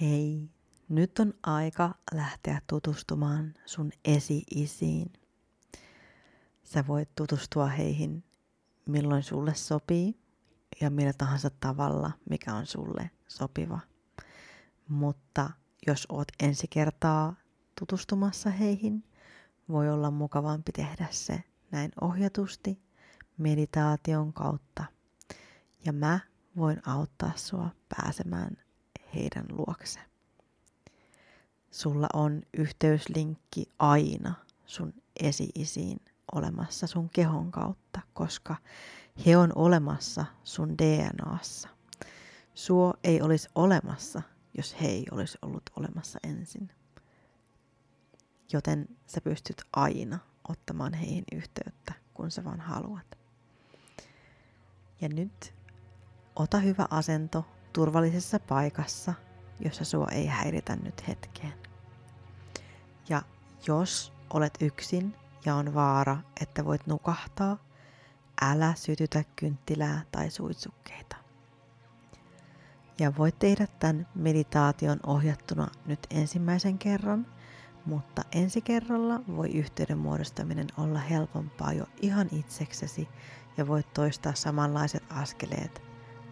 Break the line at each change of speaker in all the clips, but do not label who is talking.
Hei, nyt on aika lähteä tutustumaan sun esi-isiin. Sä voit tutustua heihin milloin sulle sopii ja millä tahansa tavalla, mikä on sulle sopiva. Mutta jos oot ensi kertaa tutustumassa heihin, voi olla mukavampi tehdä se näin ohjatusti meditaation kautta. Ja mä voin auttaa sua pääsemään heidän luokse. Sulla on yhteyslinkki aina sun esi-isiin olemassa sun kehon kautta, koska he on olemassa sun DNAssa. Suo ei olisi olemassa, jos he ei olisi ollut olemassa ensin. Joten sä pystyt aina ottamaan heihin yhteyttä, kun sä vaan haluat. Ja nyt ota hyvä asento turvallisessa paikassa, jossa sua ei häiritä nyt hetkeen. Ja jos olet yksin ja on vaara, että voit nukahtaa, älä sytytä kynttilää tai suitsukkeita. Ja voit tehdä tämän meditaation ohjattuna nyt ensimmäisen kerran, mutta ensi kerralla voi yhteyden muodostaminen olla helpompaa jo ihan itseksesi ja voit toistaa samanlaiset askeleet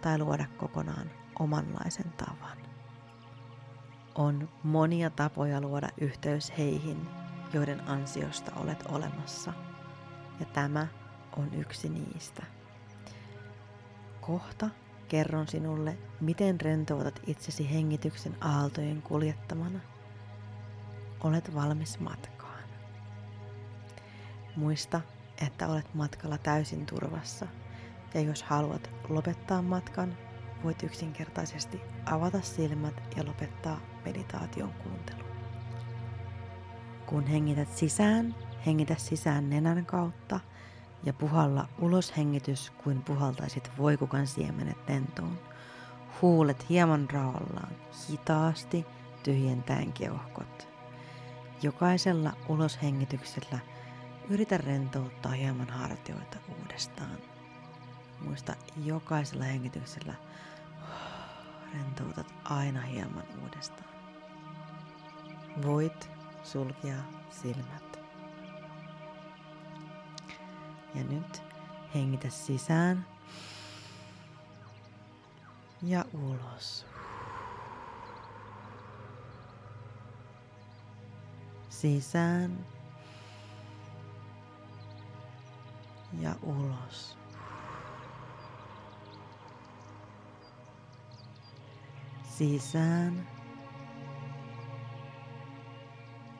tai luoda kokonaan omanlaisen tavan. On monia tapoja luoda yhteys heihin, joiden ansiosta olet olemassa, ja tämä on yksi niistä. Kohta kerron sinulle, miten rentoutat itsesi hengityksen aaltojen kuljettamana. Olet valmis matkaan. Muista, että olet matkalla täysin turvassa, ja jos haluat lopettaa matkan, voit yksinkertaisesti avata silmät ja lopettaa meditaation kuuntelu. Kun hengität sisään, hengitä sisään nenän kautta ja puhalla ulos hengitys kuin puhaltaisit voikukan siemenet lentoon. Huulet hieman raollaan, hitaasti tyhjentäen keuhkot. Jokaisella uloshengityksellä yritä rentouttaa hieman hartioita uudestaan. Muista jokaisella hengityksellä rentoutat aina hieman uudestaan. Voit sulkea silmät. Ja nyt hengitä sisään ja ulos. Sisään ja ulos. Sisään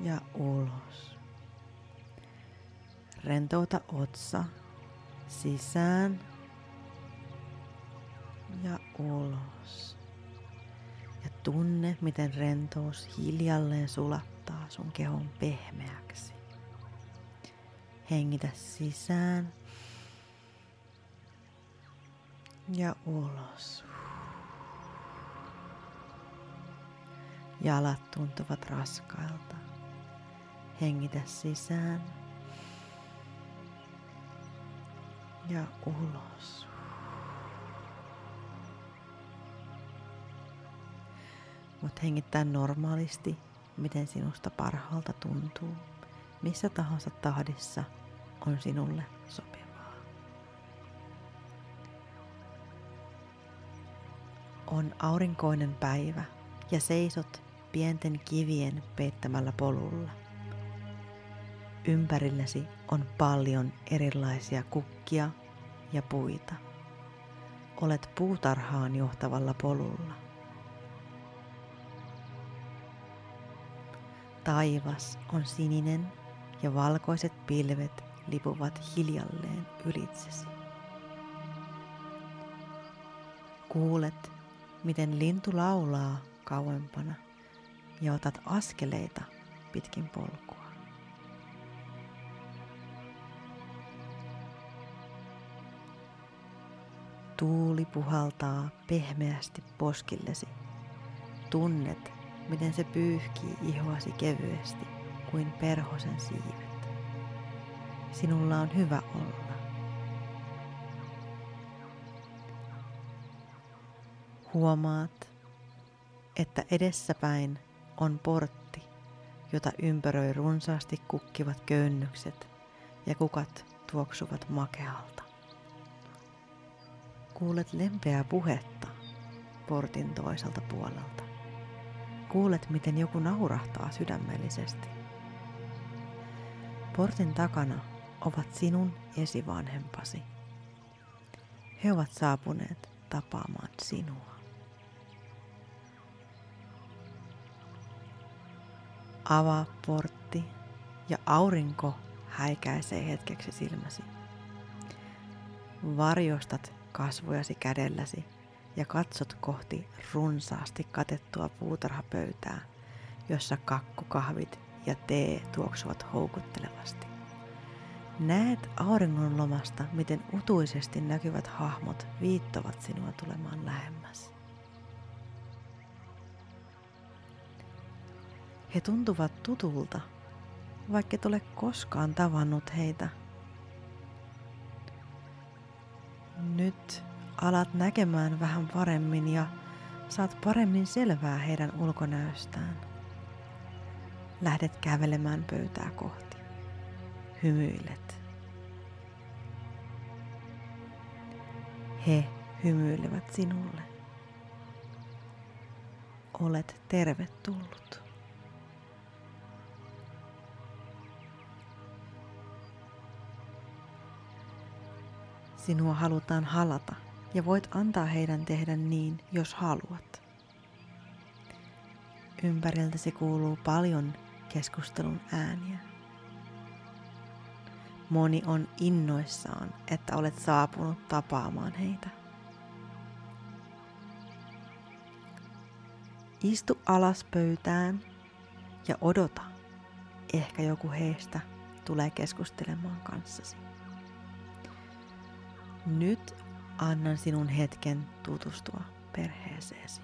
ja ulos. Rentouta otsa sisään ja ulos. Ja tunne, miten rentous hiljalleen sulattaa sun kehon pehmeäksi. Hengitä sisään ja ulos. Jalat tuntuvat raskailta. Hengitä sisään ja ulos. Mutta hengittää normaalisti, miten sinusta parhaalta tuntuu, missä tahansa tahdissa on sinulle sopivaa. On aurinkoinen päivä ja seisot pienten kivien peittämällä polulla. Ympärilläsi on paljon erilaisia kukkia ja puita. Olet puutarhaan johtavalla polulla. Taivas on sininen ja valkoiset pilvet lipuvat hiljalleen ylitsesi. Kuulet, miten lintu laulaa kauempana ja otat askeleita pitkin polkua. Tuuli puhaltaa pehmeästi poskillesi. Tunnet, miten se pyyhkii ihoasi kevyesti kuin perhosen siivet. Sinulla on hyvä olla. Huomaat, että edessäpäin on portti, jota ympäröi runsaasti kukkivat köynnykset ja kukat tuoksuvat makealta. Kuulet lempeää puhetta portin toiselta puolelta. Kuulet, miten joku naurahtaa sydämellisesti. Portin takana ovat sinun esivanhempasi. He ovat saapuneet tapaamaan sinua. Avaa portti ja aurinko häikäisee hetkeksi silmäsi. Varjostat kasvojasi kädelläsi ja katsot kohti runsaasti katettua puutarhapöytää, jossa kakkukahvit ja tee tuoksuvat houkuttelevasti. Näet auringonlomasta, miten utuisesti näkyvät hahmot viittovat sinua tulemaan lähemmäs. He tuntuvat tutulta, vaikka et ole koskaan tavannut heitä. Nyt alat näkemään vähän paremmin ja saat paremmin selvää heidän ulkonäöstään. Lähdet kävelemään pöytää kohti. Hymyilet. He hymyilevät sinulle. Olet tervetullut. Sinua halutaan halata ja voit antaa heidän tehdä niin, jos haluat. Ympäriltäsi kuuluu paljon keskustelun ääniä. Moni on innoissaan, että olet saapunut tapaamaan heitä. Istu alas pöytään ja odota. Ehkä joku heistä tulee keskustelemaan kanssasi. Nyt annan sinun hetken tutustua perheeseesi.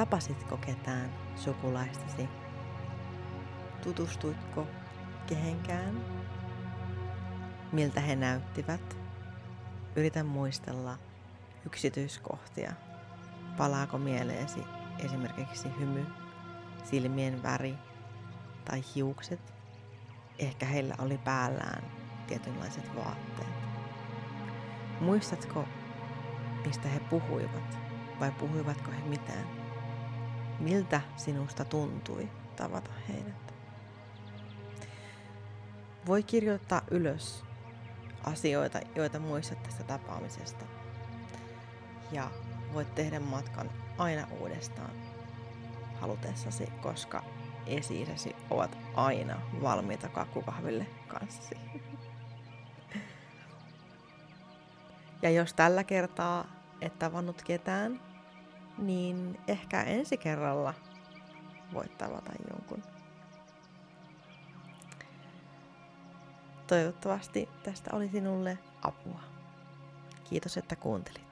Tapasitko ketään sukulaistasi? Tutustuitko kehenkään? Miltä he näyttivät? Yritän muistella yksityiskohtia. Palaako mieleesi esimerkiksi hymy, silmien väri tai hiukset? Ehkä heillä oli päällään tietynlaiset vaatteet. Muistatko, mistä he puhuivat vai puhuivatko he mitään? Miltä sinusta tuntui tavata heidät? Voi kirjoittaa ylös asioita, joita muistat tästä tapaamisesta. Ja voit tehdä matkan aina uudestaan halutessasi, koska esi ovat aina valmiita kakkukahville kanssasi. Ja jos tällä kertaa et tavannut ketään, niin ehkä ensi kerralla voit tavata jonkun. Toivottavasti tästä oli sinulle apua. Kiitos, että kuuntelit.